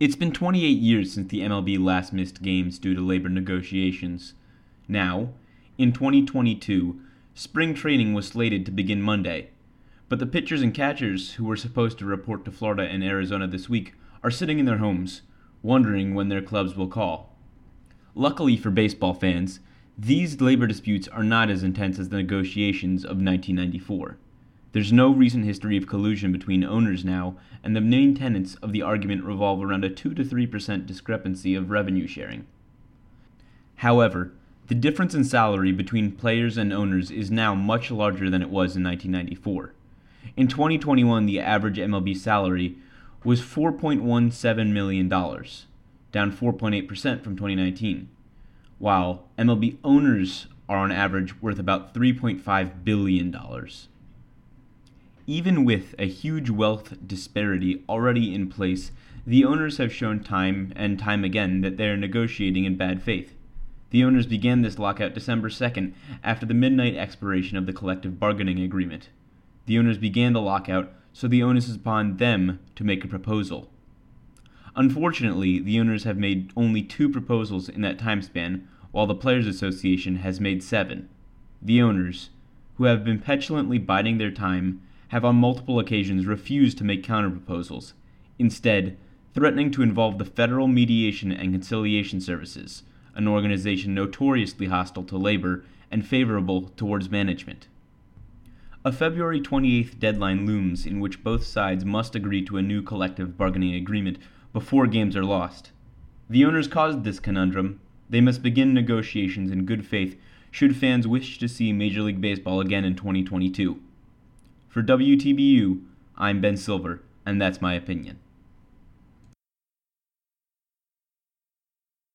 It's been 28 years since the MLB last missed games due to labor negotiations. Now, in 2022, spring training was slated to begin Monday, but the pitchers and catchers who were supposed to report to Florida and Arizona this week are sitting in their homes, wondering when their clubs will call. Luckily for baseball fans, these labor disputes are not as intense as the negotiations of 1994. There's no recent history of collusion between owners now, and the main tenets of the argument revolve around a 2 to 3% discrepancy of revenue sharing. However, the difference in salary between players and owners is now much larger than it was in 1994. In 2021, the average MLB salary was $4.17 million, down 4.8% from 2019, while MLB owners are on average worth about $3.5 billion. Even with a huge wealth disparity already in place, the owners have shown time and time again that they are negotiating in bad faith. The owners began this lockout December 2nd after the midnight expiration of the collective bargaining agreement. The owners began the lockout, so the onus is upon them to make a proposal. Unfortunately, the owners have made only two proposals in that time span, while the Players Association has made seven. The owners, who have been petulantly biding their time, have on multiple occasions refused to make counterproposals, instead, threatening to involve the Federal Mediation and Conciliation Services, an organization notoriously hostile to labor and favorable towards management. A February 28th deadline looms in which both sides must agree to a new collective bargaining agreement before games are lost. The owners caused this conundrum. They must begin negotiations in good faith should fans wish to see Major League Baseball again in 2022. For WTBU, I'm Ben Silver, and that's my opinion.